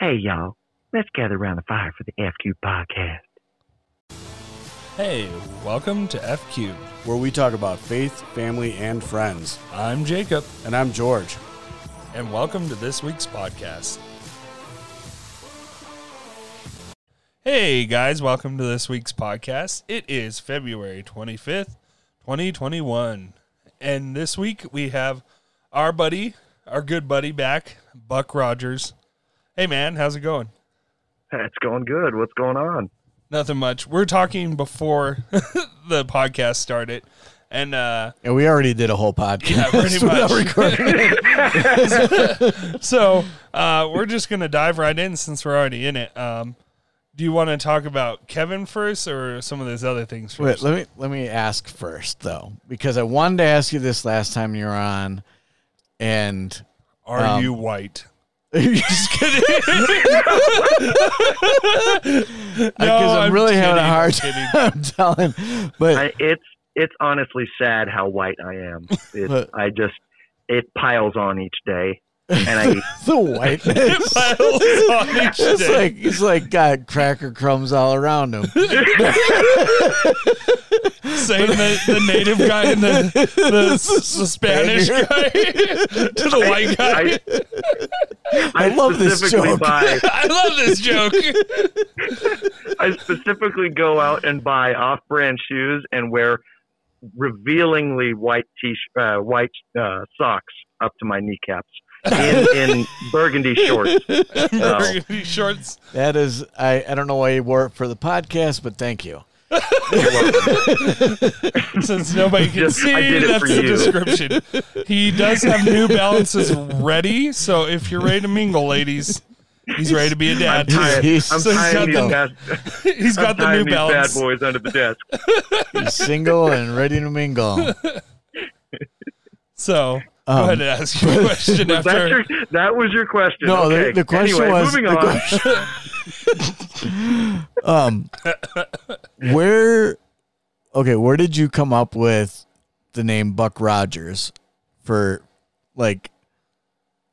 Hey, y'all, let's gather around the fire for the FQ podcast. Hey, welcome to FQ. Where we talk about faith, family, and friends. I'm Jacob, And I'm George. and welcome to this week's podcast. Hey guys, welcome to this week's podcast. It is February 25th, 2021. And this week we have our buddy, our good buddy back, Buck Rogers. Hey man, how's it going? It's going good. What's going on? Nothing much. We're talking before the podcast started. And uh And we already did a whole podcast. Yeah, pretty much. recording so uh, we're just gonna dive right in since we're already in it. Um, do you want to talk about Kevin first, or some of those other things Wait, first? let me let me ask first though, because I wanted to ask you this last time you were on, and Are um, you white? just kidding. Because I'm, I'm really having a kidding, hard I'm time I'm telling, but I, it's it's honestly sad how white I am. It, But- I just it piles on each day, and I the whiteness. Piles It's like he's like got cracker crumbs all around him. Saying the, the native guy and the, the, the Spanish guy to the white guy. I love this joke. Buy, I love this joke. I specifically go out and buy off-brand shoes and wear revealingly white t uh, white uh, socks up to my kneecaps in, in burgundy shorts. Burgundy shorts. That is, I, I don't know why you wore it for the podcast, but thank you. Since nobody can Just- see, I did it that's the you. description. He does have New Balances ready, so if you're ready to mingle, ladies, he's ready to be a I'm dad. tying, He's- I'm so he's tying got the- bad, He's I'm got the New these Balance. bad boys under the desk. He's single and ready to mingle. So go Um, ahead and ask your question Was that, after. your, that was your question. No, the- okay. the question anyway, was- moving the on. Um, where, okay, where did you come up with the name Buck Rogers for, like,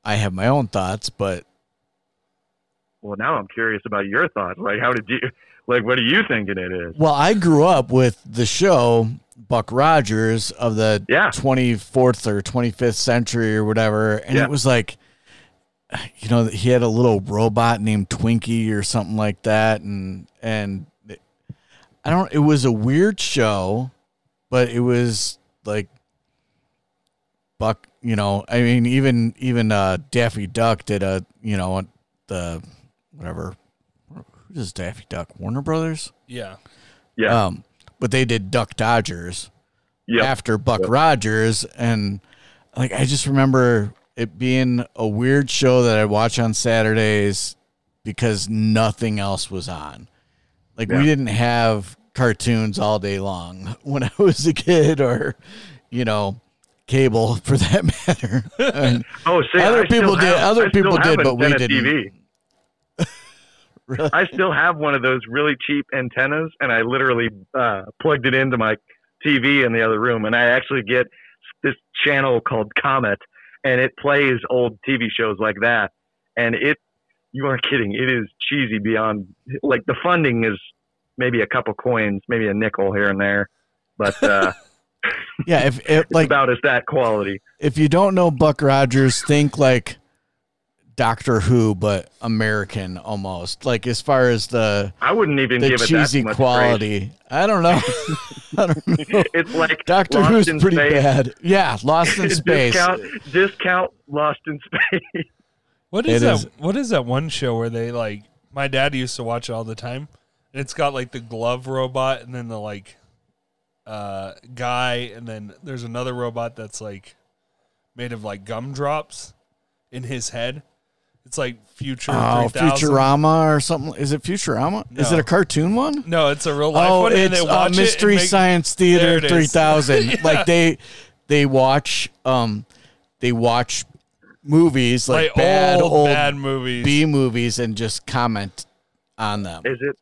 I have my own thoughts, but Well, now I'm curious about your thoughts. Like, how did you? Like, what are you thinking it is? Well, I grew up with the show Buck Rogers of the Yeah. 24th or 25th century or whatever. And Yeah. it was like, you know, he had a little robot named Twinkie or something like that. And, and I don't, it was a weird show, but it was like Buck, you know, I mean, even, even, uh, Daffy Duck did a, you know, the, whatever, does Daffy Duck? Warner Brothers? Yeah. Yeah. Um, but they did Duck Dodgers Yep. after Buck Yep. Rogers, and like I just remember it being a weird show that I watch on Saturdays because nothing else was on. Like Yeah. we didn't have cartoons all day long when I was a kid, or you know, cable for that matter. And Oh, see, Other I people did- have- other I people did, but we didn't. TV. really, I still have one of those really cheap antennas, and I literally uh, plugged it into my TV in the other room, and I actually get this channel called Comet, and it plays old TV shows like that, and it. You aren't kidding. It is cheesy beyond like the funding is maybe a couple coins, maybe a nickel here and there, but uh, yeah. If, if it's like about as that quality. if you don't know Buck Rogers, think like Doctor Who, but American almost. Like as far as the I wouldn't even the give it cheesy that much quality. I don't know. I don't know. It's like Doctor Lost Who's in pretty Space. bad. Yeah, Lost in Space. discount discount Lost in Space. What is It that? is- What is that one show where they like? My dad used to watch it all the time, and it's got like the glove robot, and then the like uh guy, and then there's another robot that's like made of like gumdrops in his head. It's like Future. Oh, 3000. Futurama or something. Is it Futurama? Is it a cartoon one? No, it's a real life Oh, one. and it's they uh, watch it Mystery and make- Science Theater 3000. Yeah. Like they they watch um they watch movies like, like bad old, old bad movies. B movies and just comment on them. Is it?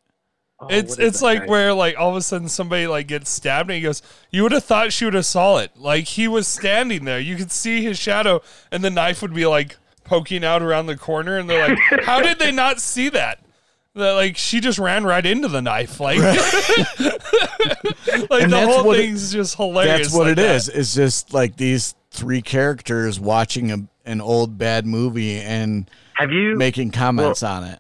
oh, it's it's like guy? where like all of a sudden somebody like gets stabbed and he goes, "You would have thought she would have saw it." Like he was standing there, you could see his shadow, and the knife would be like poking out around the corner, and they're like, "How did they not see that?" That like she just ran right into the knife, like, like And the that's whole what it- thing's just hilarious. That's what like it that. is. It's just like these three characters watching a, an old bad movie and Have you? making comments on it.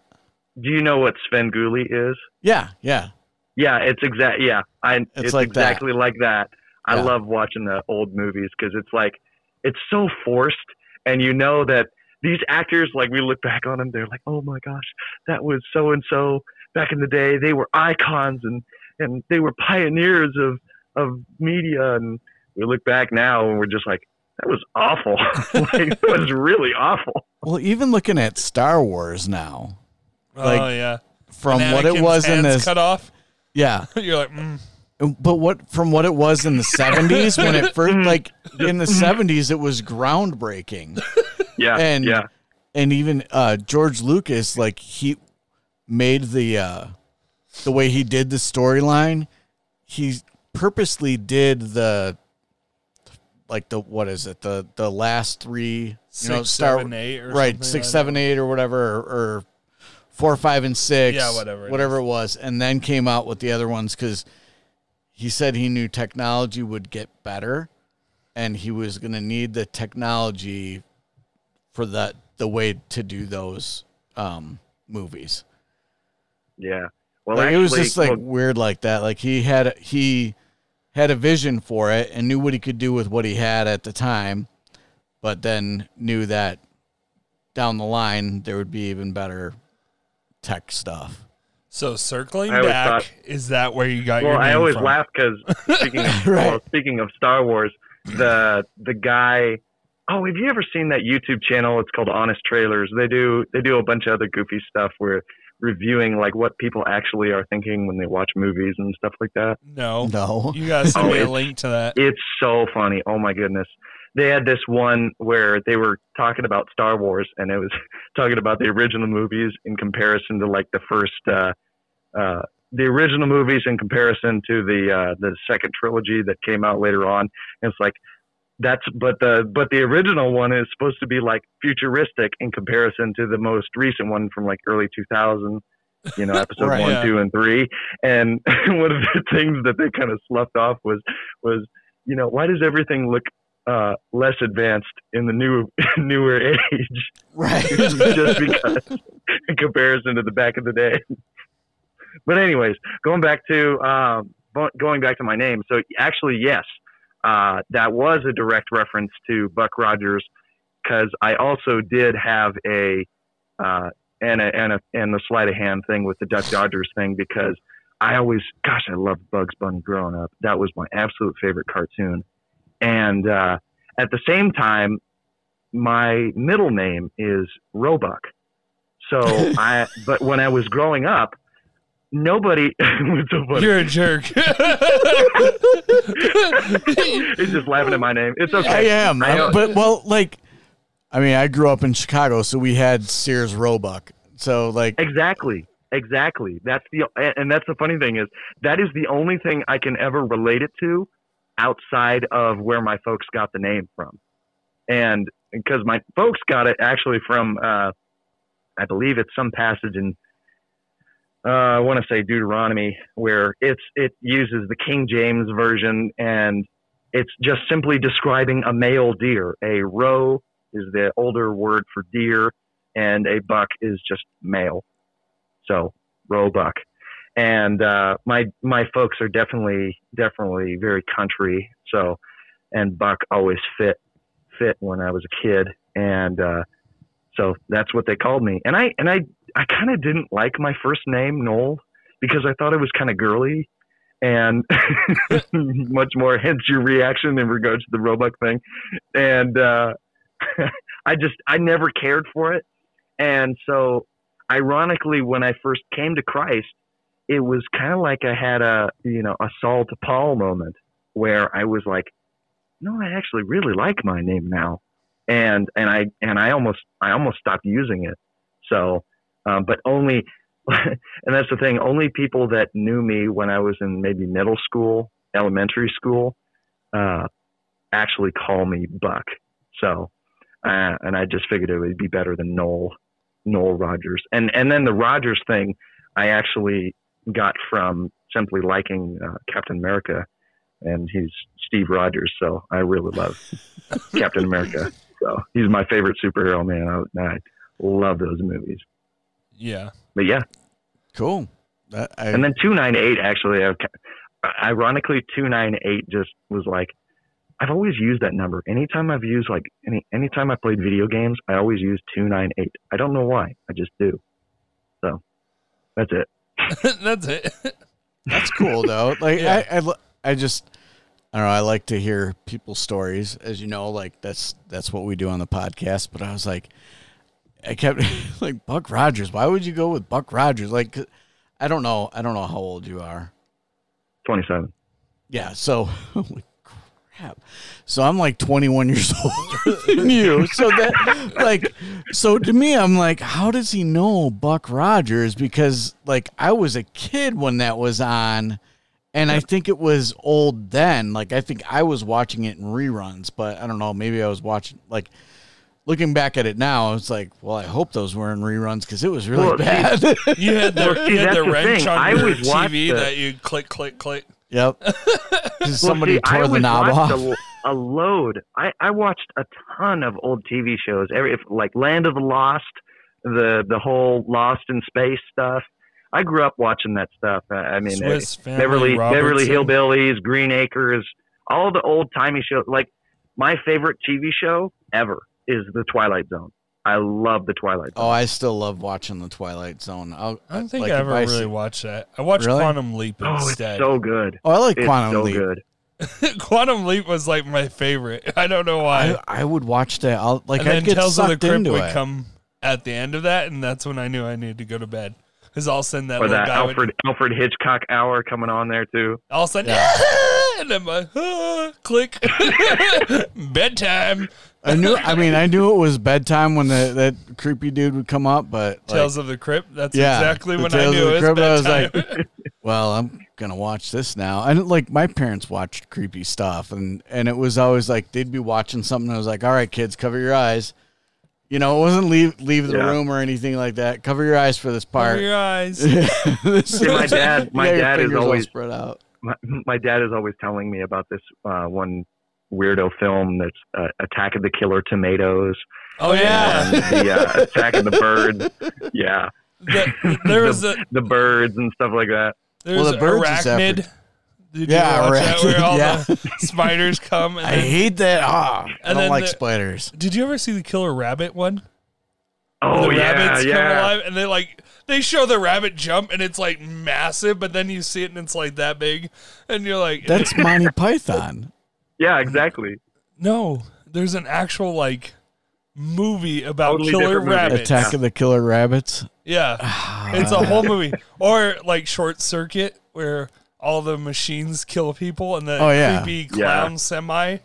do you know what Svengoolie is? Yeah, yeah. Yeah, it's exact. Yeah, I. It's, like that. exactly like that. I Yeah. love watching the old movies because it's like it's so forced, and you know that these actors, like we look back on them, they're like, oh my gosh, that was so and so back in the day. They were icons and and they were pioneers of of media, and we look back now and we're just like, that was awful. like, that was really awful. Well, even looking at Star Wars now, Oh like, yeah, from When what it was in hands this, cut off. yeah, You're like, mm. but what from what it was in the seventies when it first, like in the seventies, it was groundbreaking. Yeah, And- yeah, and even uh, George Lucas, like he made the uh, the way he did the storyline, he purposely did the like the what is it? The the last three you know Six, Star seven, eight, or right something six like seven eight or whatever or, or four five and six Yeah, whatever it whatever it was, and then came out with the other ones because he said he knew technology would get better, and he was going to need the technology for that the way to do those um, movies. yeah. Well, like actually, it was just like well, weird like that. Like he had he had a vision for it and knew what he could do with what he had at the time, but then knew that down the line there would be even better tech stuff. So circling back, thought- is that where you got well, your name I always from? laugh because speaking of Right. well, speaking of Star Wars, the the guy. Oh, have you ever seen that YouTube channel? It's called Honest Trailers. They do they do a bunch of other goofy stuff where reviewing like what people actually are thinking when they watch movies and stuff like that. No, No. you guys send Oh, me a link to that. It's so funny. Oh my goodness. They had this one where they were talking about Star Wars and it was talking about the original movies in comparison to like the first uh uh the original movies in comparison to the uh the second trilogy that came out later on. And it's like that's but the but the original one is supposed to be like futuristic in comparison to the most recent one from like early 2000 you know episode Right, one yeah. two and three. And one of the things that they kind of sloughed off was was you know why does everything look uh, less advanced in the new newer age? Right. just because in comparison to the back of the day. But anyways going back to um, going back to my name. So actually yes uh, that was a direct reference to buck rogers because i also did have a uh, and a and a and the sleight of hand thing with the duck dodgers thing because I always, gosh, I loved Bugs Bunny growing up. That was my absolute favorite cartoon. And uh, at the same time, my middle name is Roebuck. So I, but when I was growing up, nobody. it's so funny. You're a jerk. He's just laughing at my name. It's I okay. am. I but well, like, I mean, I grew up in Chicago, so we had Sears Roebuck. So like, Exactly. Exactly. That's the and that's the funny thing is that is the only thing I can ever relate it to outside of where my folks got the name from. And because my folks got it actually from uh I believe it's some passage in uh, I want to say Deuteronomy where it's it uses the King James version and it's just simply describing a male deer. A roe is the older word for deer and a buck is just male. So roebuck. And uh, my my folks are definitely definitely very country. So and buck always fit fit when I was a kid, and uh, so that's what they called me. And I and I I kind of didn't like my first name Noel because I thought it was kind of girly. And much more, hence your reaction in regards to the roebuck thing. And uh, I just I never cared for it. And so ironically, when I first came to Christ, it was kind of like I had a, you know, a Saul to Paul moment where I was like, no, I actually really like my name now. And, and I, and I almost, I almost stopped using it. So, um, but only, and that's the thing, only people that knew me when I was in maybe middle school, elementary school, uh, actually call me Buck. So, uh, and I just figured it would be better than Noel Noel Rogers. And and then the Rogers thing, I actually got from simply liking uh, Captain America, and he's Steve Rogers, so I really love Captain America. So he's my favorite superhero, man. I, I love those movies. Yeah. But yeah, Cool. That, I, and then two nine eight actually, I've, ironically, two nine eight just was like. I've always used that number. Anytime I've used like any anytime I played video games, I always use two nine eight. I don't know why. I just do. So that's it. That's it. That's cool though. Like Yeah. I, I, li- I just, I don't know. I like to hear people's stories, as you know. Like that's that's what we do on the podcast. But I was like, I kept like Buck Rogers. Why would you go with Buck Rogers? Like, I don't know. I don't know how old you are. Twenty seven. Yeah. So, holy crap. So I'm like 21 years older than you. So that, like, so to me, I'm like, how does he know Buck Rogers? Because like I was a kid when that was on, and I think it was old then. Like I think I was watching it in reruns, but I don't know. Maybe I was watching like. Looking back at it now, it's like, well, I hope those were in reruns because it was really Well, see- bad. You had the, Well, see, you had the the wrench thing. on I your TV the- that you click, click, click. yep. 'Cause somebody see, I tore the always knob off. watched A, a load. I, I watched a ton of old TV shows. Every if, like Land of the Lost, the the whole Lost in Space stuff. I grew up watching that stuff. I, I mean, Swiss uh, Family Beverly Beverly Hillbillies, Green Acres, all the old timey shows. Like my favorite TV show ever is The Twilight Zone. I love The Twilight Zone. Oh, I still love watching the Twilight Zone. I'll, I don't think like, I ever I really see- watched that. I watched Really? Quantum Leap instead. Oh, it's instead. so good. Oh, I like It's Quantum so Leap. good. Quantum Leap was like my favorite. I don't know why. I, I would watch that. I'll, like and then I'd get Tales of the sucked Crypt would it. come at the end of that, and that's when I knew I needed to go to bed. Because all of a sudden that Or little that guy Alfred would, Alfred Hitchcock hour coming on there too. all of a sudden, and then my ah, click, bedtime. I knew. I mean, I knew it was bedtime when the, that creepy dude would come up, but like, Tales of the Crypt. That's Yeah, exactly the when I Tales of knew the it was Crypt, I was bedtime. well, I'm gonna watch this now. And like my parents watched creepy stuff, and and it was always like they'd be watching something. And I was like, all right, kids, cover your eyes. You know, it wasn't leave leave the Yeah. room or anything like that. Cover your eyes for this part. Cover your eyes. See, my dad- my You got your dad is always- spread out. my, my dad is always telling me about this uh, one weirdo film that's uh, Attack of the Killer Tomatoes Oh yeah. and the uh, Attack of the Birds. Yeah, The- there was a the birds and stuff like that. there Well, was the birds arachnid. Did Yeah, you watch that where Arachnid, all yeah. the spiders come? And I then- hate that. Ah, I don't like the- spiders. did you ever see the Killer Rabbit one? Oh the yeah, rabbits come yeah. alive and they like they show the rabbit jump and it's like massive, but then you see it and it's like that big, and you're like, That's Monty Python. Yeah, exactly. no. There's an actual like movie about Totally killer rabbits. Attack of the Killer Rabbits. Yeah, it's a whole movie. Or like Short Circuit, where all the machines kill people and the Oh, yeah. creepy Yeah. clown semi.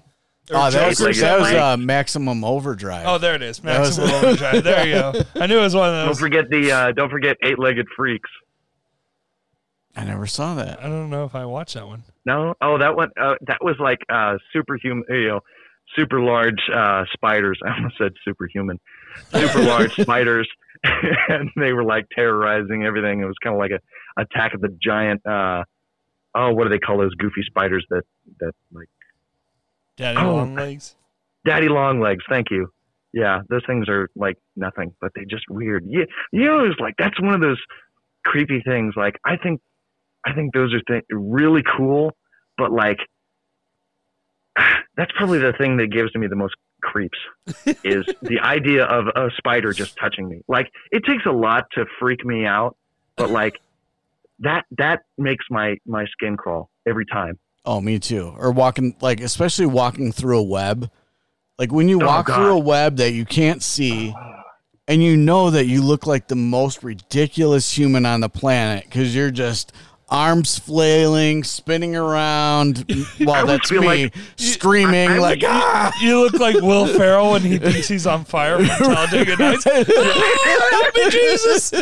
Oh, that was, Joker like that was uh, Maximum Overdrive. Oh, there it is. That was- Maximum Overdrive. There you go. I knew it was one of those. Don't forget the uh, don't forget Eight Legged Freaks. I never saw that. I don't know if I watched that one. No, oh that one uh, that was like uh, superhuman, you know, super large uh, spiders. I almost said superhuman, super large spiders, and they were like terrorizing everything. It was kind of like a attack of the giant. Uh, oh, what do they call those goofy spiders that that like Daddy Oh. Long Legs. daddy long legs? Thank you. Yeah, those things are like nothing, but they just weird. Yeah, you know, it's like that's one of those creepy things. Like I think, I think those are th- really cool, but like that's probably the thing that gives me the most creeps is the idea of a spider just touching me. Like it takes a lot to freak me out, but like that that makes my my skin crawl every time. Oh, me too. Or walking, like, especially walking through a web. Like when you Oh, walk God. through a web that you can't see, and you know that you look like the most ridiculous human on the planet because you're just arms flailing, spinning around. I Well, that's me like- screaming I- I like ah. You look like Will Ferrell when he thinks he's on fire from Talladega Nights. Help me, Jesus!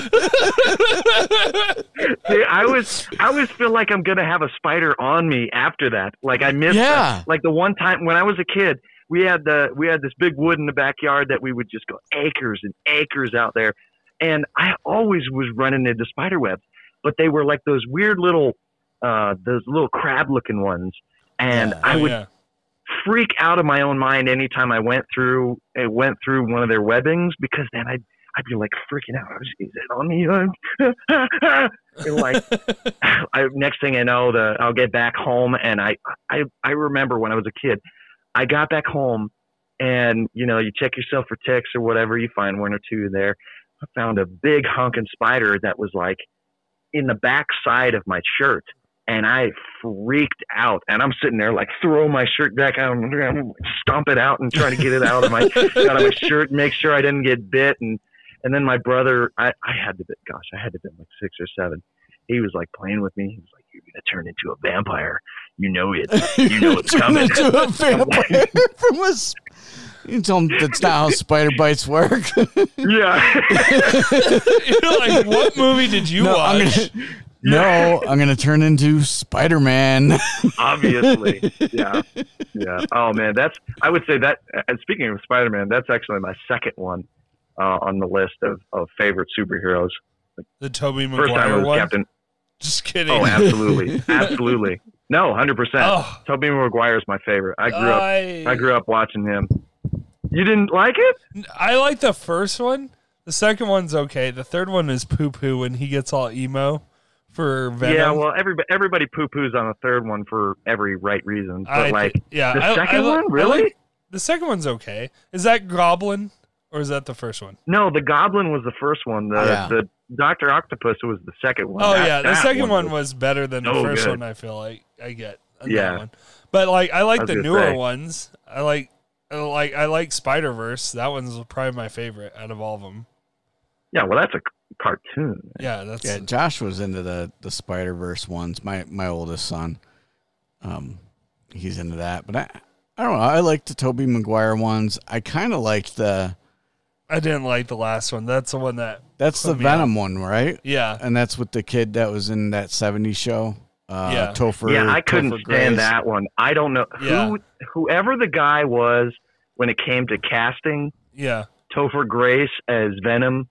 See, I was I always feel like I'm gonna have a spider on me after that. Like I missed Yeah. like the one time when I was a kid, we had the we had this big wood in the backyard that we would just go acres and acres out there, and I always was running into spider webs, but they were like those weird little, uh, those little crab looking ones, and Yeah. I Oh, would yeah. freak out of my own mind anytime I went through it went through one of their webbings because then I'd I'd be like freaking out. I was, is it on me? And like I, next thing I know, the I'll get back home and I, I I remember when I was a kid, I got back home and you know you check yourself for ticks or whatever, you find one or two there. I found a big honking spider that was like in the back side of my shirt. And I freaked out, and I'm sitting there like throw my shirt back out, and stomp it out, and try to get it out of my out of my shirt, make sure I didn't get bit, and and then my brother, I, I had to be, gosh, I had to be like six or seven. He was like playing with me. He was like, "You're gonna turn into a vampire. You know it. You know it's Turn coming." into a vampire from a. sp- You tell him that's not how spider bites work. yeah. You're like, what movie did you no, I'm watch? gonna, no, I'm gonna turn into Spider Man. Obviously, yeah, yeah. Oh man, that's. I would say that. And speaking of Spider-Man, that's actually my second one uh, on the list of, of favorite superheroes. The Toby First time was one. Captain. Just kidding. Oh, absolutely, absolutely. No, hundred percent. Oh. Tobey Maguire is my favorite. I grew up. I, I grew up watching him. You didn't like it? I like the first one. The second one's okay. The third one is poo poo when he gets all emo for Venom. Yeah, well, everybody everybody poo poos on the third one for every right reason. But I, like yeah, the I- second I one, I really? like- the second one's okay. Is that Goblin or is that the first one? no, the Goblin was the first one. The Yeah. the Doctor Octopus was the second one. Oh That- yeah, the second one was better than the first good. one. I feel like I get Yeah. that one, but like I like I the newer say. ones. I like I like I like Spider Verse. That one's probably my favorite out of all of them. Yeah, well, that's a cartoon. Yeah, that's yeah, Josh was into the the Spider Verse ones. My my oldest son, um, he's into that. But I I don't know. I like the Tobey Maguire ones. I kind of liked the I didn't like the last one. That's the one that that's the Put me Venom one, right? yeah And that's with the kid that was in that '70s show. Uh, Yeah. Topher. yeah, I couldn't Topher stand Grace. that one. I don't know Yeah. who whoever the guy was when it came to casting yeah Topher Grace as Venom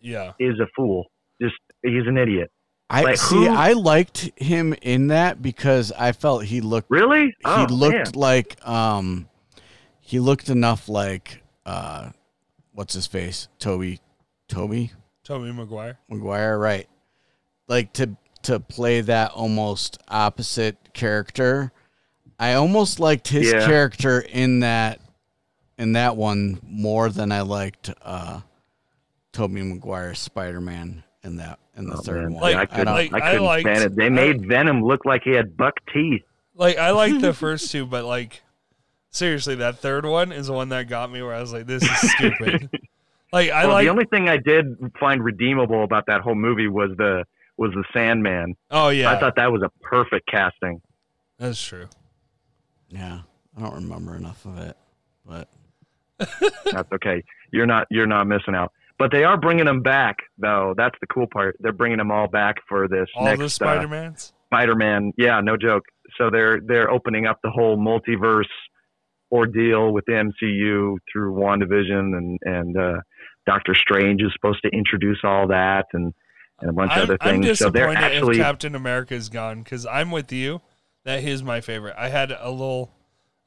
yeah. is a fool. Just he's an idiot. I Like, see. who- I liked him in that because I felt he looked Really? Oh, he looked man. like um he looked enough like uh what's his face toby toby Tobey Maguire. mcguire right like to to play that almost opposite character i almost liked his Yeah. character in that in that one more than i liked uh tobey maguire's spider-man in that in the Oh, third man. one Like- I, I couldn't, like, I I couldn't liked- stand it. They I- made Venom look like he had buck teeth. Like I like the first two, but like seriously, that third one is the one that got me where I was like, "This is stupid." like I well, like. the only thing I did find redeemable about that whole movie was the was the Sandman. oh yeah, I thought that was a perfect casting. that's true. yeah i don't remember enough of it but That's okay. You're not you're not missing out. But they are bringing them back, though. That's the cool part. They're bringing them all back for this All next the uh, Spider Mans. Spider-Man. Yeah, no joke. So they're they're opening up the whole multiverse ordeal with the MCU through WandaVision and and uh, Doctor Strange is supposed to introduce all that and and a bunch of I'm, other I'm things. So they're disappointed actually if Captain America is gone because I'm with you. That is my favorite. I had a little,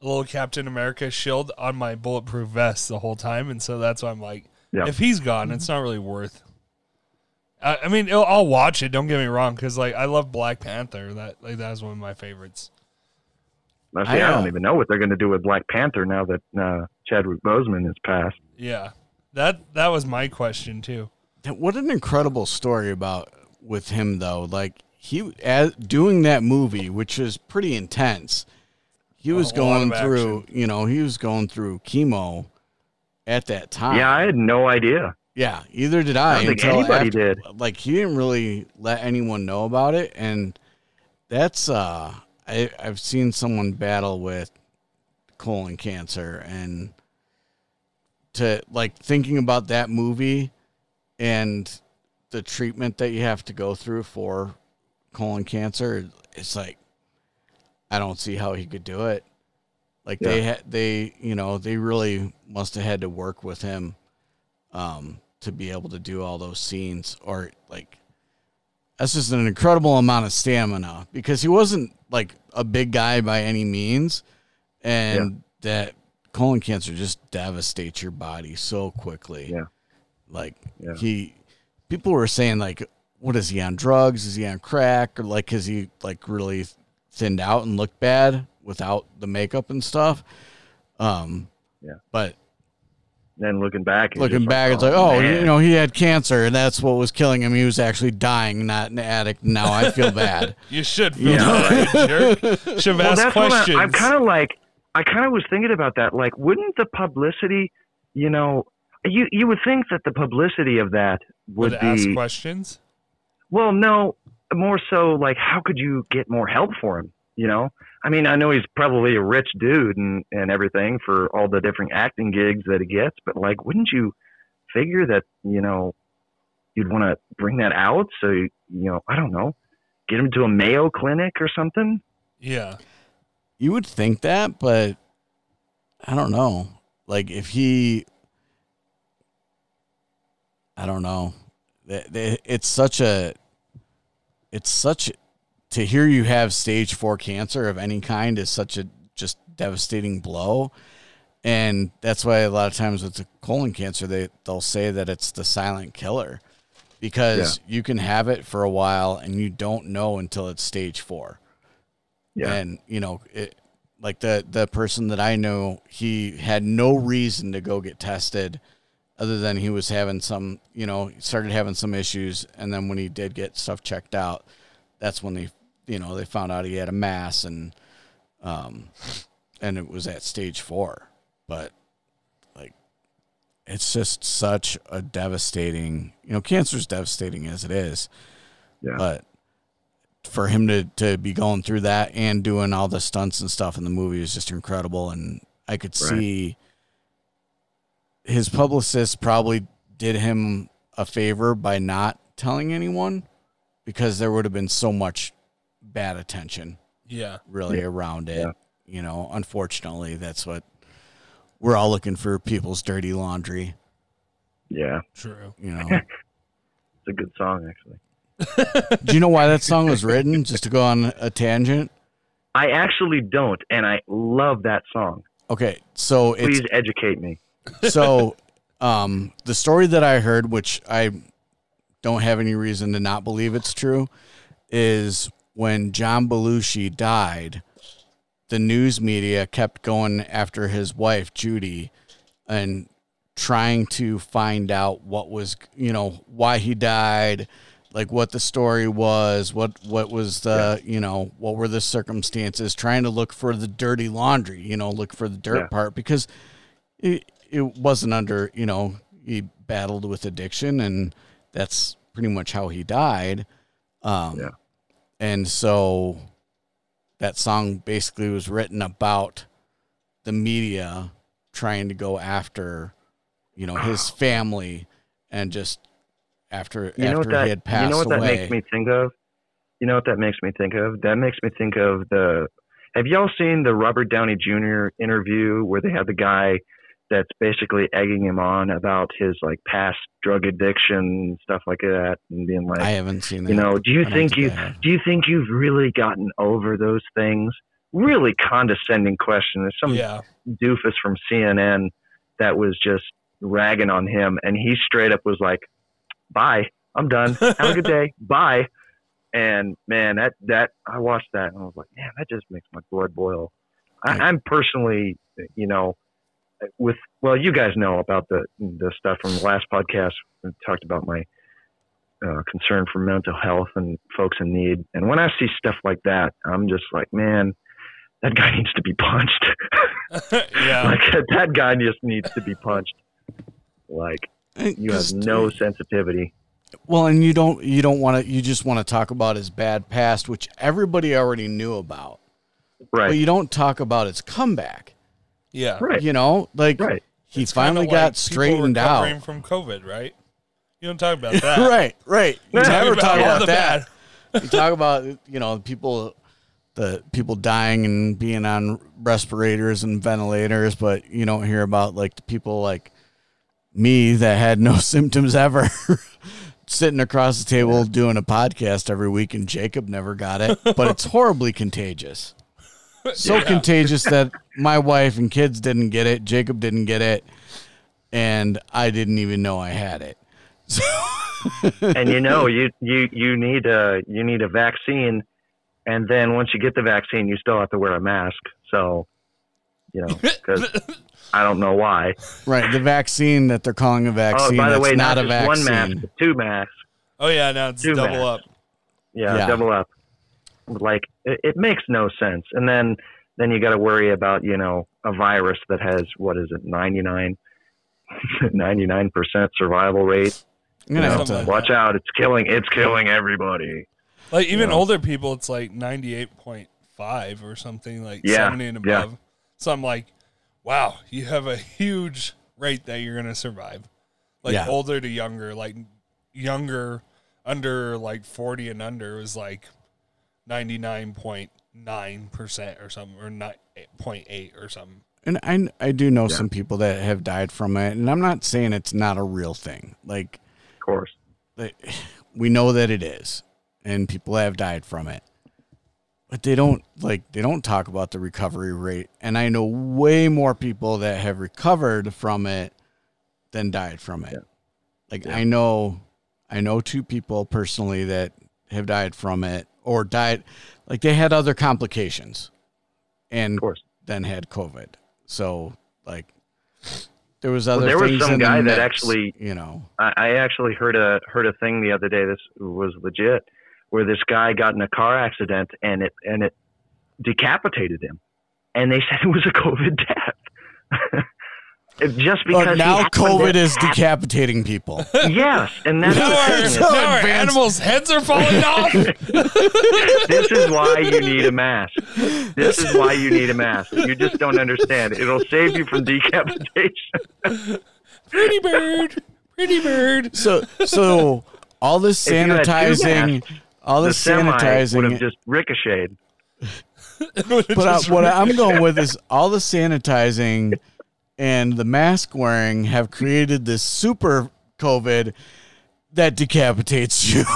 a little Captain America shield on my bulletproof vest the whole time, and so that's why I'm like, Yeah. if he's gone, it's not really worth. I, I mean, I'll watch it. Don't get me wrong, because like I love Black Panther. That like that's one of my favorites. I, I, I don't even know what they're going to do with Black Panther now that uh, Chadwick Boseman has passed. Yeah, that that was my question too. What an incredible story about with him though. Like he as doing that movie, which was pretty intense. He was going of through, you know, he was going through chemo at that time. Yeah, I had no idea. Yeah, either did I I. don't think anybody after- did. Like he didn't really let anyone know about it, and that's uh, I I've seen someone battle with colon cancer, and to like thinking about that movie and the treatment that you have to go through for colon cancer, it's like I don't see how he could do it. Like they had they you know they really must have had to work with him um, to be able to do all those scenes or like that's just an incredible amount of stamina because he wasn't like a big guy by any means and that colon cancer just devastates your body so quickly Yeah. like Yeah. he people were saying like what is he on drugs is he on crack or like is he like really thinned out and looked bad without the makeup and stuff um Yeah. but Then looking back, it's looking just back it's like oh, oh man. you know he had cancer and that's what was killing him he was actually dying not an addict now i feel bad You should feel Yeah. that way, jerk. Should have well, asked that's questions. I, I'm kind of like. I kind of was thinking about that. Like, wouldn't the publicity, you know, you you would think that the publicity of that would Would ask questions. well, no, more so like how could you get more help for him? You know, I mean, I know he's probably a rich dude and and everything for all the different acting gigs that he gets, but like, wouldn't you figure that you know you'd want to bring that out? So you know, I don't know, get him to a Mayo Clinic or something. Yeah. You would think that, but I don't know. Like if he, I don't know. That- that- It's such a, it's such to hear you have stage four cancer of any kind is such a just devastating blow, and that's why a lot of times with the colon cancer they they'll say that it's the silent killer, because you can have it for a while and you don't know until it's stage four. Yeah. and you know it like the the person that i know he had no reason to go get tested other than he was having some you know started having some issues. And then when he did get stuff checked out that's when they you know they found out he had a mass and um and it was at stage four but like it's just such a devastating you know cancer's devastating as it is Yeah. but for him to to be going through that and doing all the stunts and stuff in the movie is just incredible and i could Right. see his publicist probably did him a favor by not telling anyone because there would have been so much bad attention Yeah. really around it Yeah. you know unfortunately that's what we're all looking for people's dirty laundry Yeah, True. you know it's a good song actually. do you know why that song was written just to go on a tangent I actually don't, and I love that song. okay so it's Please educate me. so um the story that i heard which i don't have any reason to not believe it's true is when john belushi died the news media kept going after his wife judy and trying to find out what was you know why he died like what the story was what what was the you know what were the circumstances trying to look for the dirty laundry you know look for the dirt Yeah. part because it, it wasn't under you know he battled with addiction and that's pretty much how he died um Yeah. And so that song basically was written about the media trying to go after you know his family and just after You know what after that he had passed you know what that makes me think of? You know what that makes me think of? That makes me think of the. Have y'all seen the Robert Downey Jr. interview where they have the guy that's basically egging him on about his like past drug addiction and stuff like that, and being like, i haven't seen that you know, do you I think think you do you think you've really gotten over those things? Really condescending question. There's some Yeah. doofus from CNN that was just ragging on him, and he straight up was like, "Bye, I'm done. Have a good day. Bye." And man, that that I watched that and I was like, man, that just makes my blood boil. I, I'm personally, you know, with well, you guys know about the the stuff from the last podcast. We talked about my uh, concern for mental health and folks in need. And when I see stuff like that, I'm just like, man, that guy needs to be punched. yeah. like that guy just needs to be punched. Like you have no sensitivity. Well, and you don't you don't want to you just want to talk about his bad past, which everybody already knew about. Right. But you don't talk about his comeback. Yeah. Right. You know, like Right. he It's finally like got straightened out. from COVID, right? You don't talk about that. right, right. You Yeah. never Talk talk about about that. bad. You talk about you know people the people dying and being on respirators and ventilators, but you don't hear about like the people like me that had no symptoms ever sitting across the table doing a podcast every week and Jacob never got it, but it's horribly contagious. So Yeah. contagious that my wife and kids didn't get it, Jacob didn't get it, and I didn't even know I had it. and you know you you you need a you need a vaccine and then once you get the vaccine you still have to wear a mask so you know because i don't know why Right, the vaccine that they're calling a vaccine. oh vaccine. by the that's way not, not, a just vaccine. one mask two masks Oh yeah, now it's Two double masks. up. yeah, Yeah. double up like it, it makes no sense and then then you got to worry about you know a virus that has what is it 99 99% survival rate You know, to. Watch out it's killing it's killing everybody Like even Yeah. older people, it's like ninety eight point five or something like Yeah, seventy and yeah. above. So I'm like, wow, you have a huge rate that you're gonna survive. Like Yeah. older to younger, like younger under like forty and under was like ninety nine point nine percent or something or nine point eight or something. And I I do know Yeah. some people that have died from it, and I'm not saying it's not a real thing. Like of course they- we know that it is, and people have died from it, but they don't like they don't talk about the recovery rate. And I know way more people that have recovered from it than died from it. Yeah. Like Yeah. I know, I know two people personally that have died from it or died, like they had other complications, and of course then had COVID. So like there was Well, other there was some the guy that mix, actually- you know I, I actually heard a heard a thing the other day. This was legit, where this guy got in a car accident and it and it decapitated him, and they said it was a COVID death. It- Just because but now COVID is hap- decapitating people. yes, and that's Now our, so now our animals' heads are falling off. this is why you need a mask. This is why you need a mask. You just don't understand. It'll save you from decapitation. pretty bird, pretty bird. so so all this If you had two sanitizing, all The this semi would sanitizing. have just ricocheted. but uh, I, what I'm going with is all the sanitizing and the mask wearing have created this super COVID that decapitates you.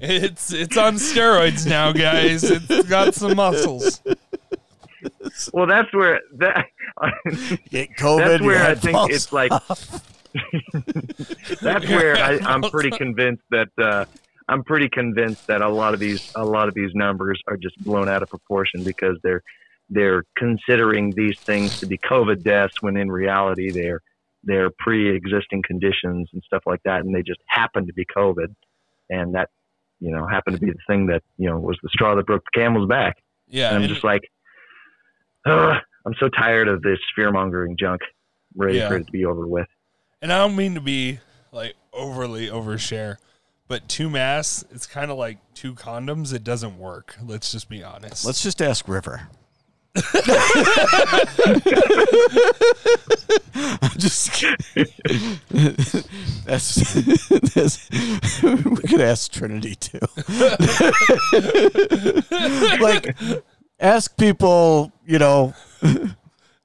It's it's on steroids now, guys. It's got some muscles. Well, that's where that. Get COVID. that's where I think falls it's like. that's where I, I'm pretty convinced that uh, I'm pretty convinced that a lot of these a lot of these numbers are just blown out of proportion because they're they're considering these things to be COVID deaths when in reality they're they're pre-existing conditions and stuff like that, and they just happen to be COVID, and that you know happened to be the thing that you know was the straw that broke the camel's back. Yeah, And I'm and- just like, Ugh, I'm so tired of this fear mongering junk. Ready Yeah. for it to be over with. and I don't mean to be like overly overshare, but two masks, it's kind of like two condoms. It doesn't work. Let's just be honest. Let's just ask River. I'm just that's, that's we could ask Trinity too. like ask people, you know,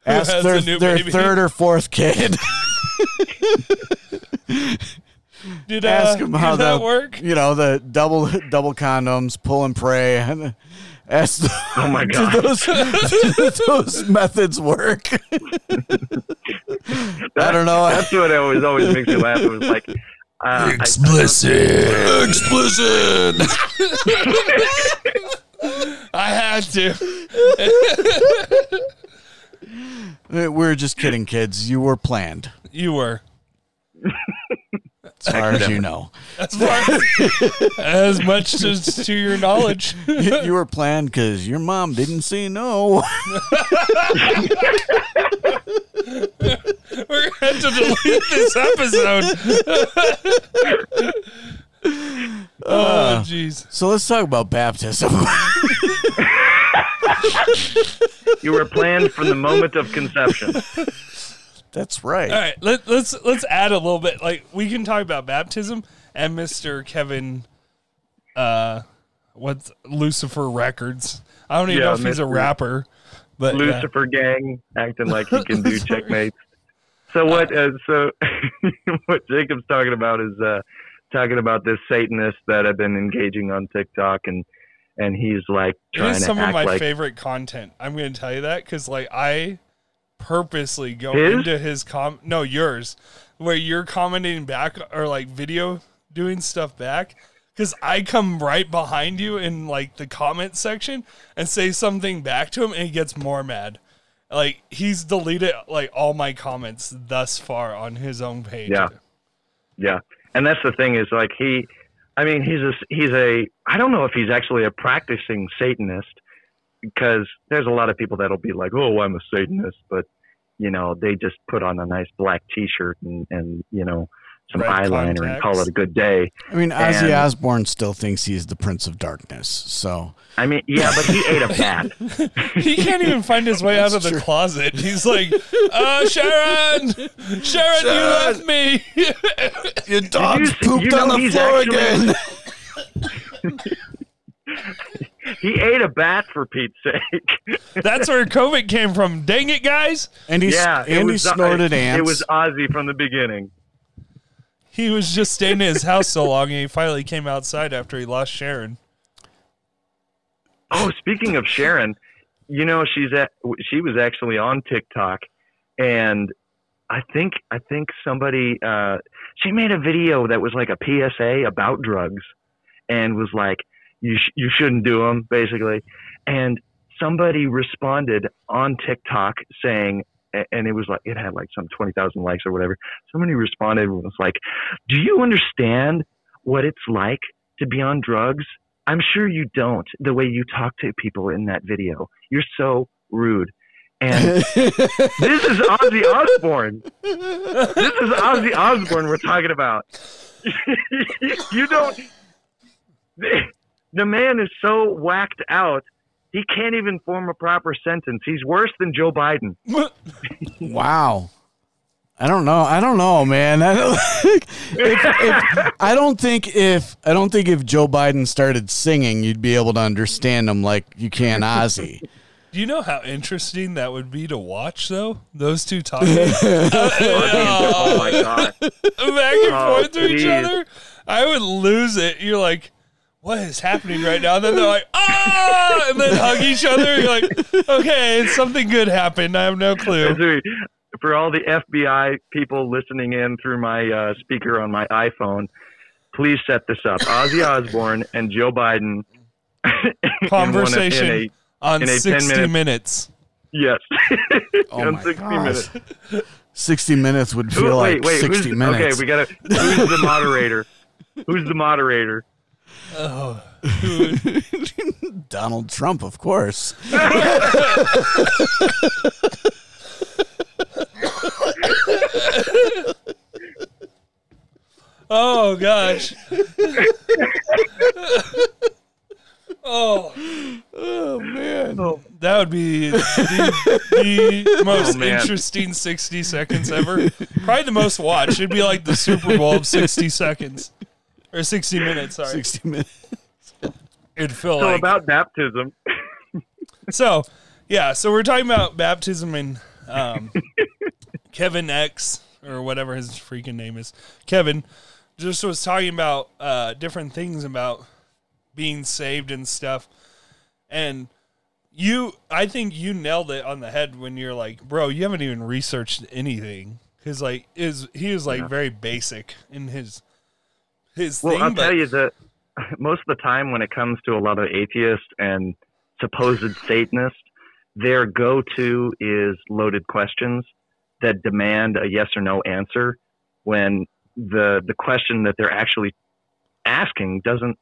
ask their, their baby? third or fourth kid. did uh, ask 'em how did that the- work? you know, the double double condoms, pull and pray. And ask Oh my do god! those, do those methods work? I don't know. That's what always always makes me laugh. It was like uh, I- Explicit. Explicit. I had to. We're just kidding, kids. You were planned, You were as far as you know. as far as much as to your knowledge. You were planned because your mom didn't say no. We're going to to delete this episode. oh, uh, jeez. So let's talk about baptism. you were planned from the moment of conception. That's right. All right, let, let's let's add a little bit. Like we can talk about baptism and Mr. Kevin uh, what's Lucifer Records. I don't even Yeah, know if he's a rapper, but yeah. Lucifer gang acting like he can do checkmates. So what? Uh, so what Jacob's talking about is uh, talking about this Satanist that I've been engaging on TikTok, and and he's like It trying is to some of my like favorite content. I'm going to tell you that because, like, I purposely go His? into his com. No, yours, where you're commenting back or like video doing stuff back. Because I come right behind you in like the comment section and say something back to him, and he gets more mad. Like he's deleted like all my comments thus far on his own page. Yeah. Yeah, and that's the thing is like he, I mean, he's a he's a I don't know if he's actually a practicing Satanist because there's a lot of people that'll be like, oh, I'm a Satanist, but you know they just put on a nice black T-shirt and and you know some Red eyeliner and call it a good day. I mean, Ozzy And- Osbourne still thinks he's the Prince of Darkness. So I mean, yeah, but he ate a bat. He can't even find his way out of the true. closet. He's like, uh, Sharon, Sharon, you left me. your dog's you- pooped you know on the floor actually- he ate a bat for Pete's sake. That's where COVID came from. Dang it, guys. and he yeah, it and he was snorted it, ants. It was Ozzy from the beginning. He was just staying in his house so long, and he finally came outside after he lost Sharon. Oh, speaking of Sharon, you know she's at she was actually on TikTok, and I think I think somebody uh, she made a video that was like a PSA about drugs, and was like you sh- you shouldn't do them basically, and somebody responded on TikTok saying. And it was like it had like some twenty thousand likes or whatever. Somebody responded and was like, "Do you understand what it's like to be on drugs I'm sure you don't. The way you talk to people in that video, you're so rude. And this is Ozzy Osbourne. This is Ozzy Osbourne we're talking about. you don't. The man is so whacked out. He can't even form a proper sentence. He's worse than Joe Biden. Wow. I don't know. I don't know, man. I don't, if, if, I don't think if I don't think if Joe Biden started singing, you'd be able to understand him like you can Ozzy. Do you know how interesting that would be to watch, though? Those two talking oh my god! back and Oh, forth to each oh, other. I would lose it. You're like, what is happening right now? And then they're like, ah, and then hug each other. You're like, okay, something good happened. I have no clue. For all the FBI people listening in through my uh, speaker on my iPhone, please set this up. Ozzy Osbourne and Joe Biden. in one Conversation in a- on in a 10 60 minute- minutes. yes. Oh On my 60 gosh. minutes. Sixty minutes would Who- feel wait, like wait. sixty minutes. Okay, we got to. Who's the moderator? Who's the moderator? Oh, Donald Trump, of course. oh gosh. oh, Oh man. Oh. that would be the, the oh, most Oh, interesting 60 seconds ever. Probably the most watched. It'd be like the Super Bowl of 60 seconds. Or 60 minutes, sorry. Sixty minutes. It'd feel So like about baptism. So, yeah, so we're talking about baptism and um, Kevin X or whatever his freaking name is. Kevin just was talking about uh, different things about being saved and stuff. And you, I think you nailed it on the head when you're like, bro, you haven't even researched anything. Cause like is he is like Yeah. very basic in his his Well, thing. I'll but tell you that most of the time when it comes to a lot of atheists and supposed Satanists, their go-to is loaded questions that demand a yes or no answer when the the question that they're actually asking doesn't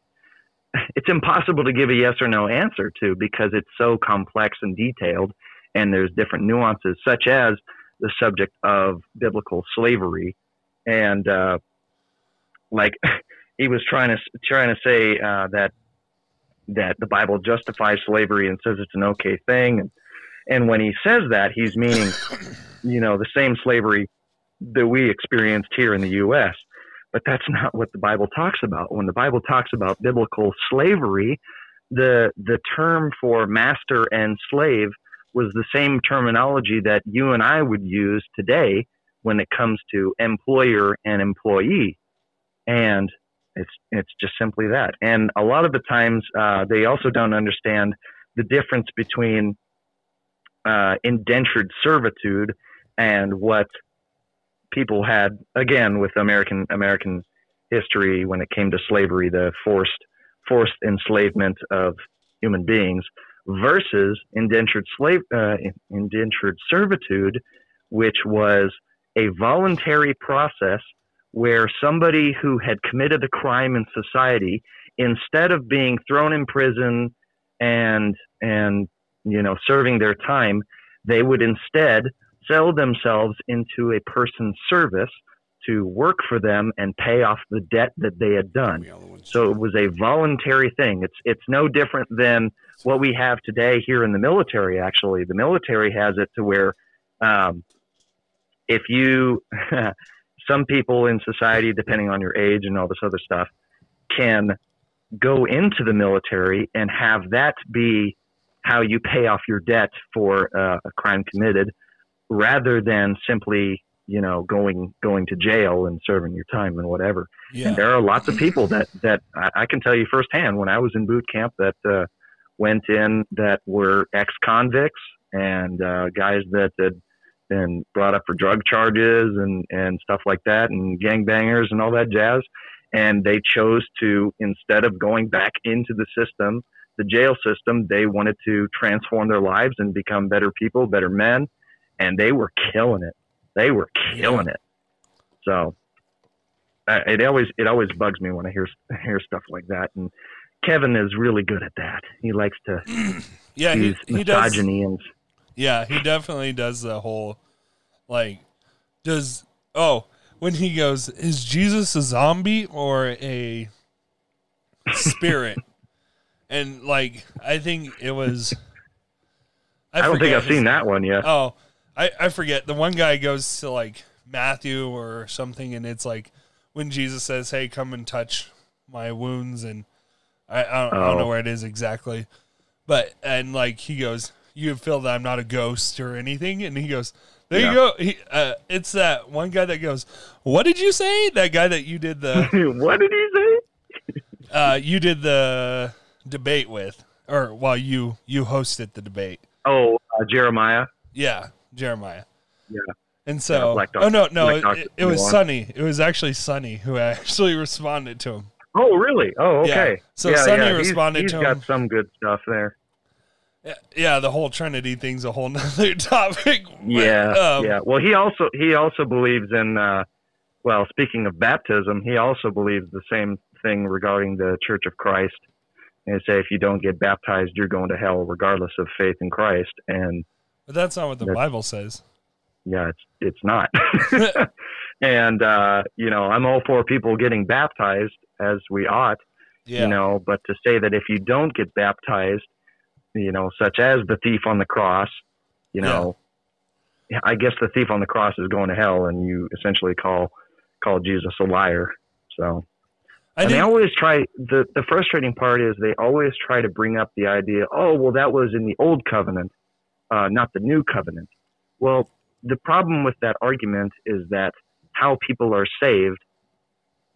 it's impossible to give a yes or no answer to because it's so complex and detailed and there's different nuances such as the subject of biblical slavery and uh, like he was trying to trying to say uh, that that the Bible justifies slavery and says it's an okay thing, and and when he says that, he's meaning, you know, the same slavery that we experienced here in the U.S. but that's not what the Bible talks about. When the Bible talks about biblical slavery, the the term for master and slave was the same terminology that you and I would use today when it comes to employer and employee, and it's it's just simply that. And a lot of the times uh, they also don't understand the difference between uh, indentured servitude and what people had again with American American history when it came to slavery, the forced forced enslavement of human beings, versus indentured slave uh, indentured servitude, which was a voluntary process where somebody who had committed a crime in society, instead of being thrown in prison and and you know serving their time, they would instead sell themselves into a person's service to work for them and pay off the debt that they had done. So it was a voluntary thing. It's it's no different than what we have today here in the military. Actually, the military has it to where um, if you, some people in society, depending on your age and all this other stuff, can go into the military and have that be how you pay off your debt for uh, a crime committed rather than simply you know going going to jail and serving your time and whatever yeah. and there are lots of people that that I, I can tell you firsthand when i was in boot camp that uh, went in that were ex-convicts and uh, guys that had been brought up for drug charges and and stuff like that and gangbangers and all that jazz and they chose to instead of going back into the system the jail system they wanted to transform their lives and become better people better men and they were killing it. They were killing yeah. it. So uh, it always it always bugs me when I hear hear stuff like that. And Kevin is really good at that. He likes to yeah he, he misogyny does, and yeah he definitely does the whole like does oh when he goes is Jesus a zombie or a spirit and like I think it was I, I don't think I've his, seen that one yet. Oh, I, I forget. The one guy goes to like Matthew or something, and it's like when Jesus says, "Hey, come and touch my wounds," and I I don't, oh. I don't know oh. where it is exactly, but and like he goes, "You feel that I'm not a ghost or anything," and he goes. There yeah. you go. He, uh, it's that one guy that goes, "What did you say?" That guy that you did the. what did he say? uh, you did the debate with, or while well, you you hosted the debate. Oh, uh, Jeremiah. Yeah, Jeremiah. Yeah. And so, yeah, oh no, no, it, it, was Sunny. It was actually Sunny who actually responded to him. Oh, really? Oh, okay. Yeah. So yeah, Sunny yeah. responded he's, he's to him. He's got some good stuff there. Yeah, yeah, the whole Trinity thing's a whole nother topic. Yeah, um, yeah. Well, he also he also believes in. Uh, well, speaking of baptism, he also believes the same thing regarding the Church of Christ. And say if you don't get baptized, you're going to hell, regardless of faith in Christ. And but that's not what the Bible says. Yeah, it's it's not. and uh, you know, I'm all for people getting baptized as we ought. Yeah. You know, but to say that if you don't get baptized, you know, such as the thief on the cross, you know, yeah. I guess the thief on the cross is going to hell, and you essentially call call Jesus a liar. So, I and they always try. the The frustrating part is they always try to bring up the idea. Oh, well, that was in the old covenant uh, not the new covenant. Well, the problem with that argument is that how people are saved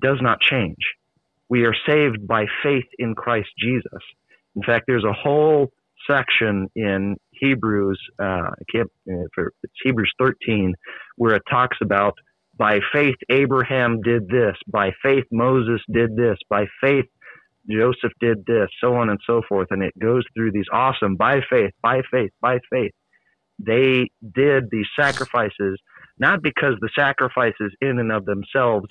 does not change. We are saved by faith in Christ Jesus. In fact, there's a whole section in Hebrews, uh, uh, it's Hebrews 13, where it talks about by faith Abraham did this, by faith Moses did this, by faith Joseph did this, so on and so forth. And it goes through these awesome by faith, by faith, by faith. They did these sacrifices not because the sacrifices in and of themselves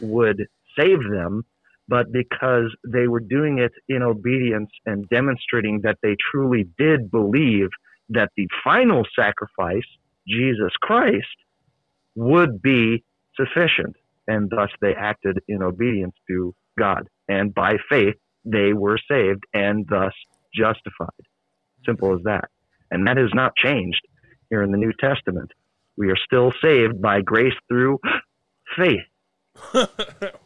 would save them, but because they were doing it in obedience and demonstrating that they truly did believe that the final sacrifice, Jesus Christ, would be sufficient. And thus they acted in obedience to God and by faith they were saved and thus justified. Simple as that. And that has not changed here in the New Testament. We are still saved by grace through faith.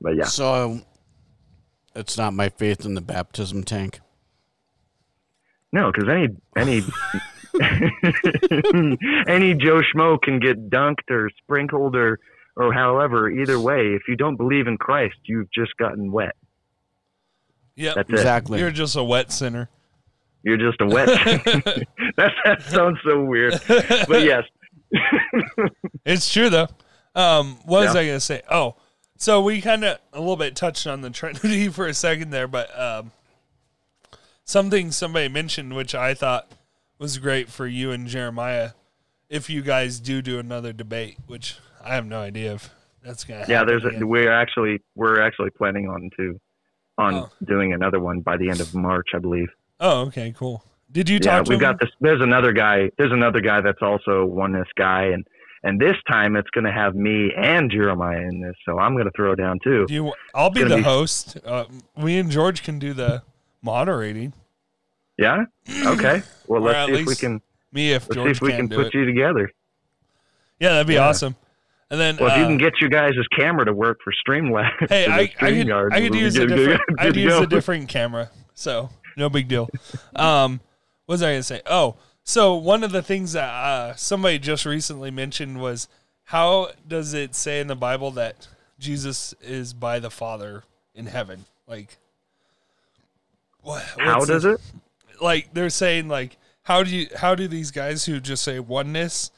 But yeah, So it's not my faith in the baptism tank. no, because any any any Joe Schmo can get dunked or sprinkled or or however. Either way, if you don't believe in Christ, you've just gotten wet. Yep. That's it. Exactly. You're just a wet sinner. You're just a wet. that, that sounds so weird, but yes. It's true though. Um, what was I gonna say? Oh, so we kind of a little bit touched on the Trinity for a second there, but um, something somebody mentioned, which I thought was great for you and Jeremiah, if you guys do do another debate, which I have no idea if that's gonna. yeah, happen there's a, we're actually we're actually planning on to on Oh. doing another one by the end of March, I believe. Oh, okay, cool. Did you yeah, talk to we've him? got this. There's another guy. There's another guy that's also oneness guy, and and this time it's going to have me and Jeremiah in this. So I'm going to throw down too. You? I'll be the be- host. Uh, we and George can do the moderating. Yeah. Okay. Well, let's see if we can. Me if Let's see if we can put it. you together. Yeah, that'd be Yeah. awesome. And then Well, if you uh, can get you guys' camera to work for Streamlabs, Hey, for the I, I could StreamYard, I could use a different I could use a different camera, so no big deal. Um, what was I gonna say? Oh, so one of the things that uh, somebody just recently mentioned was how does it say in the Bible that Jesus is by the Father in heaven? Like, what? How does it? Like they're saying like how do you how do these guys who just say oneness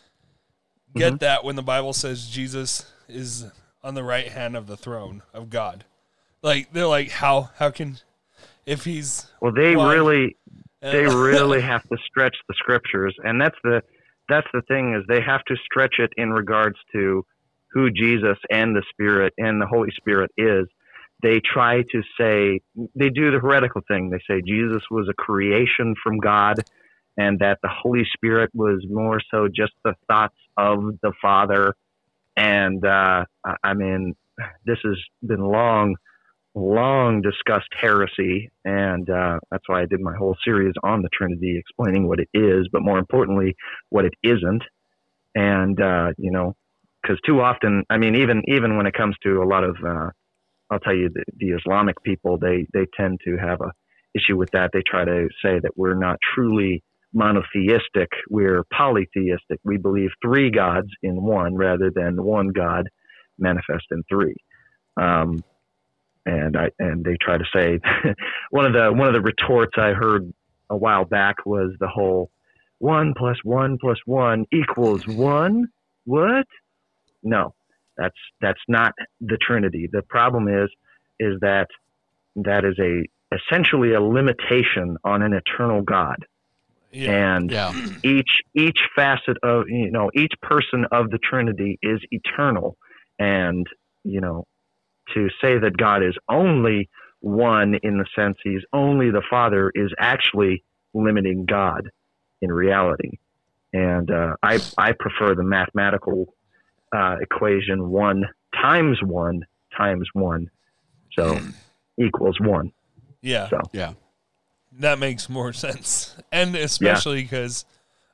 get Mm-hmm. that when the Bible says Jesus is on the right hand of the throne of God? Like they're like how how can if he's Well, they really they really have to stretch the scriptures, and that's the that's the thing is they have to stretch it in regards to who Jesus and the Spirit and the Holy Spirit is. They try to say they do the heretical thing. They say Jesus was a creation from God, and that the Holy Spirit was more so just the thoughts of the Father. And uh, I mean, this has been long long discussed heresy, and uh, that's why I did my whole series on the Trinity, explaining what it is, but more importantly, what it isn't. And uh, you know, because too often, I mean, even even when it comes to a lot of, uh, I'll tell you, the, the Islamic people, they they tend to have a issue with that. They try to say that we're not truly monotheistic; we're polytheistic. We believe three gods in one, rather than one God manifest in three. Um, and I and they try to say one of the one of the retorts I heard a while back was the whole one plus one plus one equals one. What? No, that's that's not the Trinity. The problem is is that that is a essentially a limitation on an eternal God, yeah, and Yeah. each each facet of you know each person of the Trinity is eternal, and you know to say that God is only one in the sense He's only the Father is actually limiting God in reality, and uh, I I prefer the mathematical uh, equation one times one times one, so equals one. yeah. So Yeah. That makes more sense, and especially because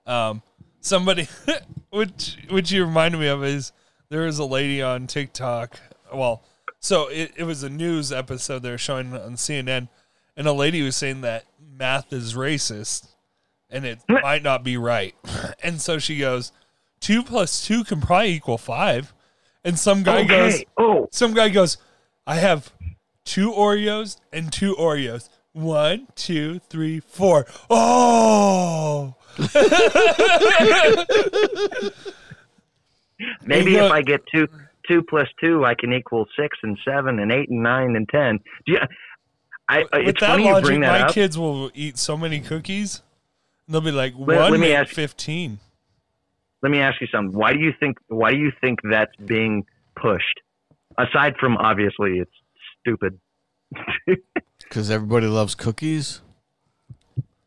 um, somebody, which which you reminded me of is there was a lady on TikTok. Well, so it, it was a news episode they were showing on CNN, and a lady was saying that math is racist, and it might not be right, and so she goes, two plus two can probably equal five, and some guy goes. Oh, some guy goes, I have two Oreos and two Oreos. One, two, three, four. Oh, Maybe if I get two two plus two, I can equal six and seven and eight and nine and ten. Do you, I, I- with it's that funny you bring that up. my up. kids will eat so many cookies. They'll be like Let- one let me made ask- fifteen. Let me ask you something. Why do you think why do you think that's being pushed? Aside from obviously it's stupid. Because everybody loves cookies.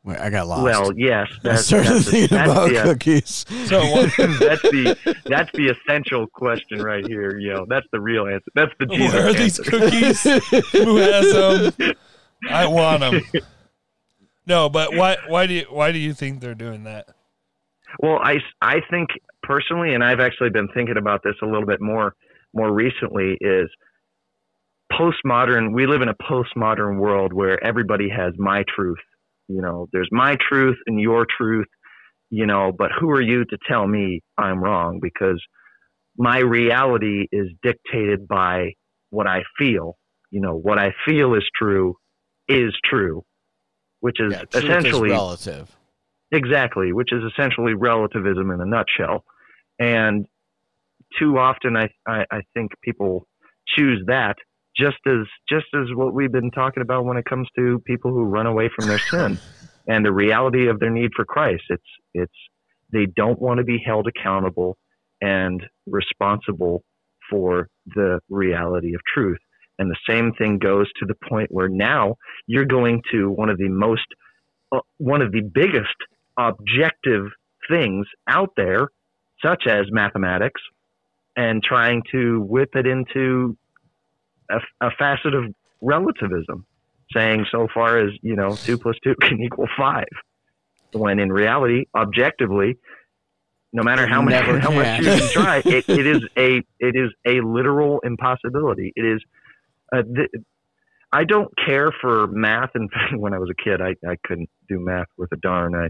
Wait, I got lost. Well, yes, I that's, started that's, the, thinking that's, about the, uh, cookies. So that's the that's the essential question right here. You know, that's the real answer. That's the Jesus where are these cookies? Who has them? I want them. No, but why? Why do you? Why do you think they're doing that? Well, I, I think personally, and I've actually been thinking about this a little bit more more recently, is postmodern we live in a postmodern world where everybody has my truth you know there's my truth and your truth you know but who are you to tell me i'm wrong because my reality is dictated by what i feel you know what i feel is true is true which is Yeah, truth is essentially relative. Exactly, which is essentially relativism in a nutshell. And too often, I, I, I think people choose that just as just as what we've been talking about when it comes to people who run away from their sin and the reality of their need for Christ. It's it's they don't want to be held accountable and responsible for the reality of truth. And the same thing goes to the point where now you're going to one of the most uh, one of the biggest objective things out there, such as mathematics, and trying to whip it into a, a facet of relativism, saying so far as you know two plus two can equal five, when in reality, objectively, no matter how much Never how much you can try, it, it is a it is a literal impossibility. It is. Uh, th- I don't care for math. In fact, when I was a kid, I, I couldn't do math with a darn. I,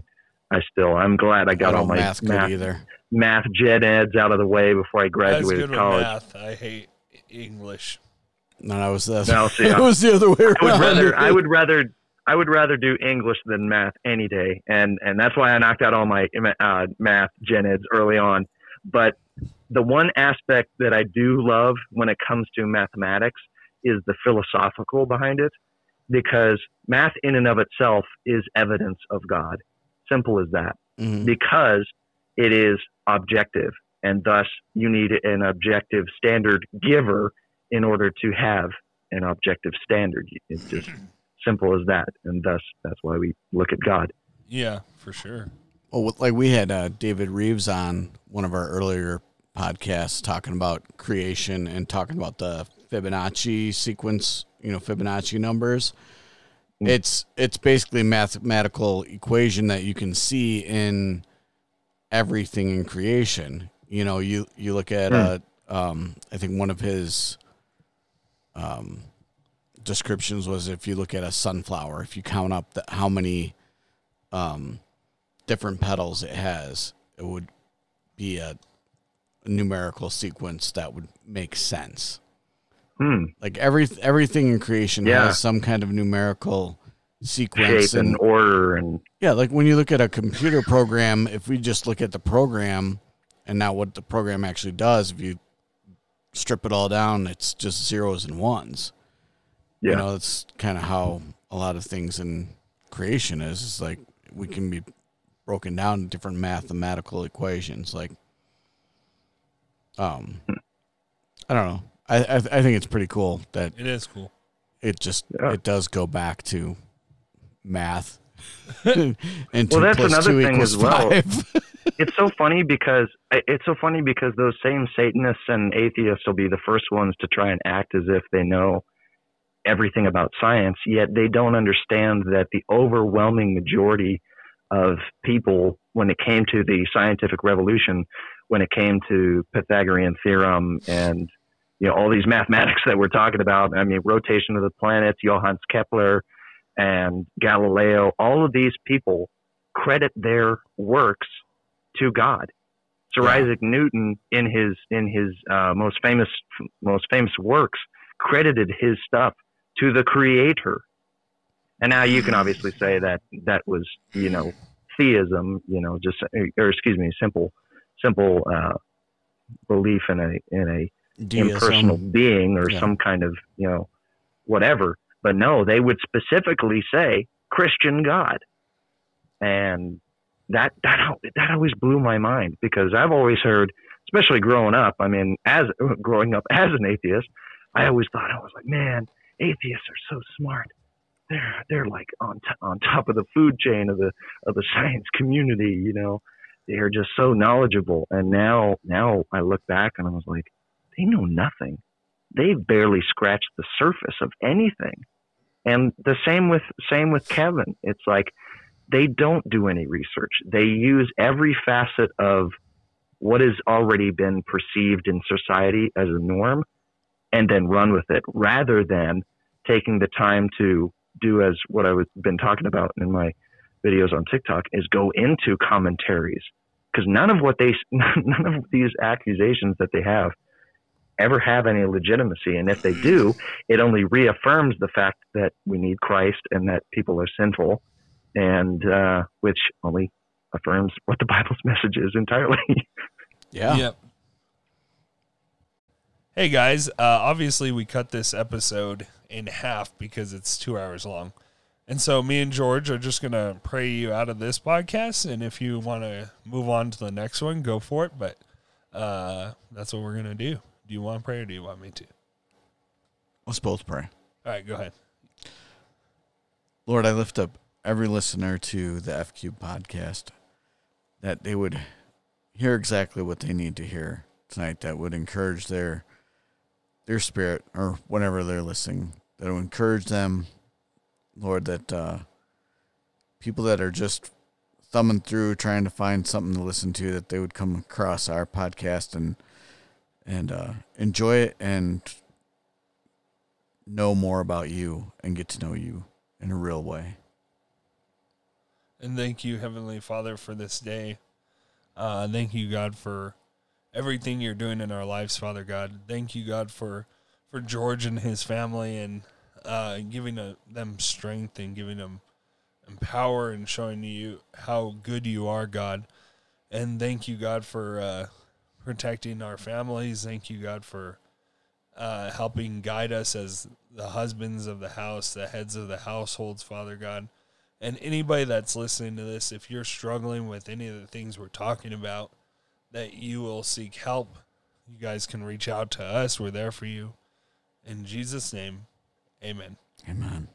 I still, I'm glad I got I all my math math, good either. math gen eds out of the way before I That's graduated good with college. math. I hate English. No, I was the No, see, it was the other way around. I would rather, I would rather, I would rather do English than math any day, and and that's why I knocked out all my uh, math gen eds early on. But the one aspect that I do love when it comes to mathematics is the philosophical behind it, because math in and of itself is evidence of God. Simple as that. Mhm. because it is objective and thus you need an objective standard giver in order to have an objective standard it's just simple as that and thus that's why we look at god Yeah, for sure. Well, like we had uh, David Reeves on one of our earlier podcasts talking about creation and talking about the Fibonacci sequence, you know, Fibonacci numbers. Mm. It's it's basically a mathematical equation that you can see in everything in creation. You know, you you look at uh, um, I think one of his um, descriptions was if you look at a sunflower, if you count up the, how many um, different petals it has, it would be a, a numerical sequence that would make sense. hmm Like every everything in creation Yeah. has some kind of numerical sequence, shape and order and yeah, like when you look at a computer program, if we just look at the program and not what the program actually does, if you strip it all down, it's just zeros and ones. yeah You know, it's kind of how a lot of things in creation is. It's like we can be broken down in different mathematical equations. Like, um, I don't know. I I, I think it's pretty cool that It is cool. it just Yeah. it does go back to math. and two Well, that's plus another two thing equals as well. it's so funny because it's so funny because those same satanists and atheists will be the first ones to try and act as if they know everything about science yet they don't understand that the overwhelming majority of people when it came to the scientific revolution when it came to pythagorean theorem and you know all these mathematics that we're talking about i mean rotation of the planets johannes kepler and galileo all of these people credit their works to God. Sir Yeah. Isaac Newton, in his in his uh, most famous most famous works, credited his stuff to the Creator. And now you can obviously say that that was you know theism, you know, just or excuse me, simple simple uh, belief in a in a impersonal being or Yeah. some kind of you know whatever but no they would specifically say christian god and that that that always blew my mind because i've always heard especially growing up i mean as growing up as an atheist i always thought i was like man atheists are so smart they're they're like on t- on top of the food chain of the of the science community you know they're just so knowledgeable and now now i look back and i was like they know nothing. They've barely scratched the surface of anything. And the same with same with Kevin. It's like they don't do any research. They use every facet of what has already been perceived in society as a norm and then run with it rather than taking the time to do as what I've been talking about in my videos on TikTok is go into commentaries. Because none of what they none of these accusations that they have ever have any legitimacy. And if they do it only reaffirms the fact that we need Christ and that people are sinful and uh, which only affirms what the Bible's message is entirely. Yeah. Yep. Hey guys, uh, obviously we cut this episode in half because it's two hours long. And so me and George are just going to pray you out of this podcast. And if you want to move on to the next one, go for it. But uh, that's what we're going to do. Do you want to pray or do you want me to? Let's both pray. All right, go ahead. Lord, I lift up every listener to the FQ podcast that they would hear exactly what they need to hear tonight that would encourage their their spirit or whatever they're listening that will encourage them lord that uh, people that are just thumbing through trying to find something to listen to that they would come across our podcast and and uh, enjoy it and know more about you and get to know you in a real way And thank you, Heavenly Father, for this day. Uh, thank you, God, for everything you're doing in our lives, Father God. Thank you, God, for for George and his family and uh, giving uh them strength and giving them power and showing you how good you are, God. And thank you, God, for uh, protecting our families. Thank you, God, for uh, helping guide us as the husbands of the house, the heads of the households, Father God. And anybody that's listening to this, if you're struggling with any of the things we're talking about, that you will seek help. You guys can reach out to us. We're there for you. In Jesus' name, amen. amen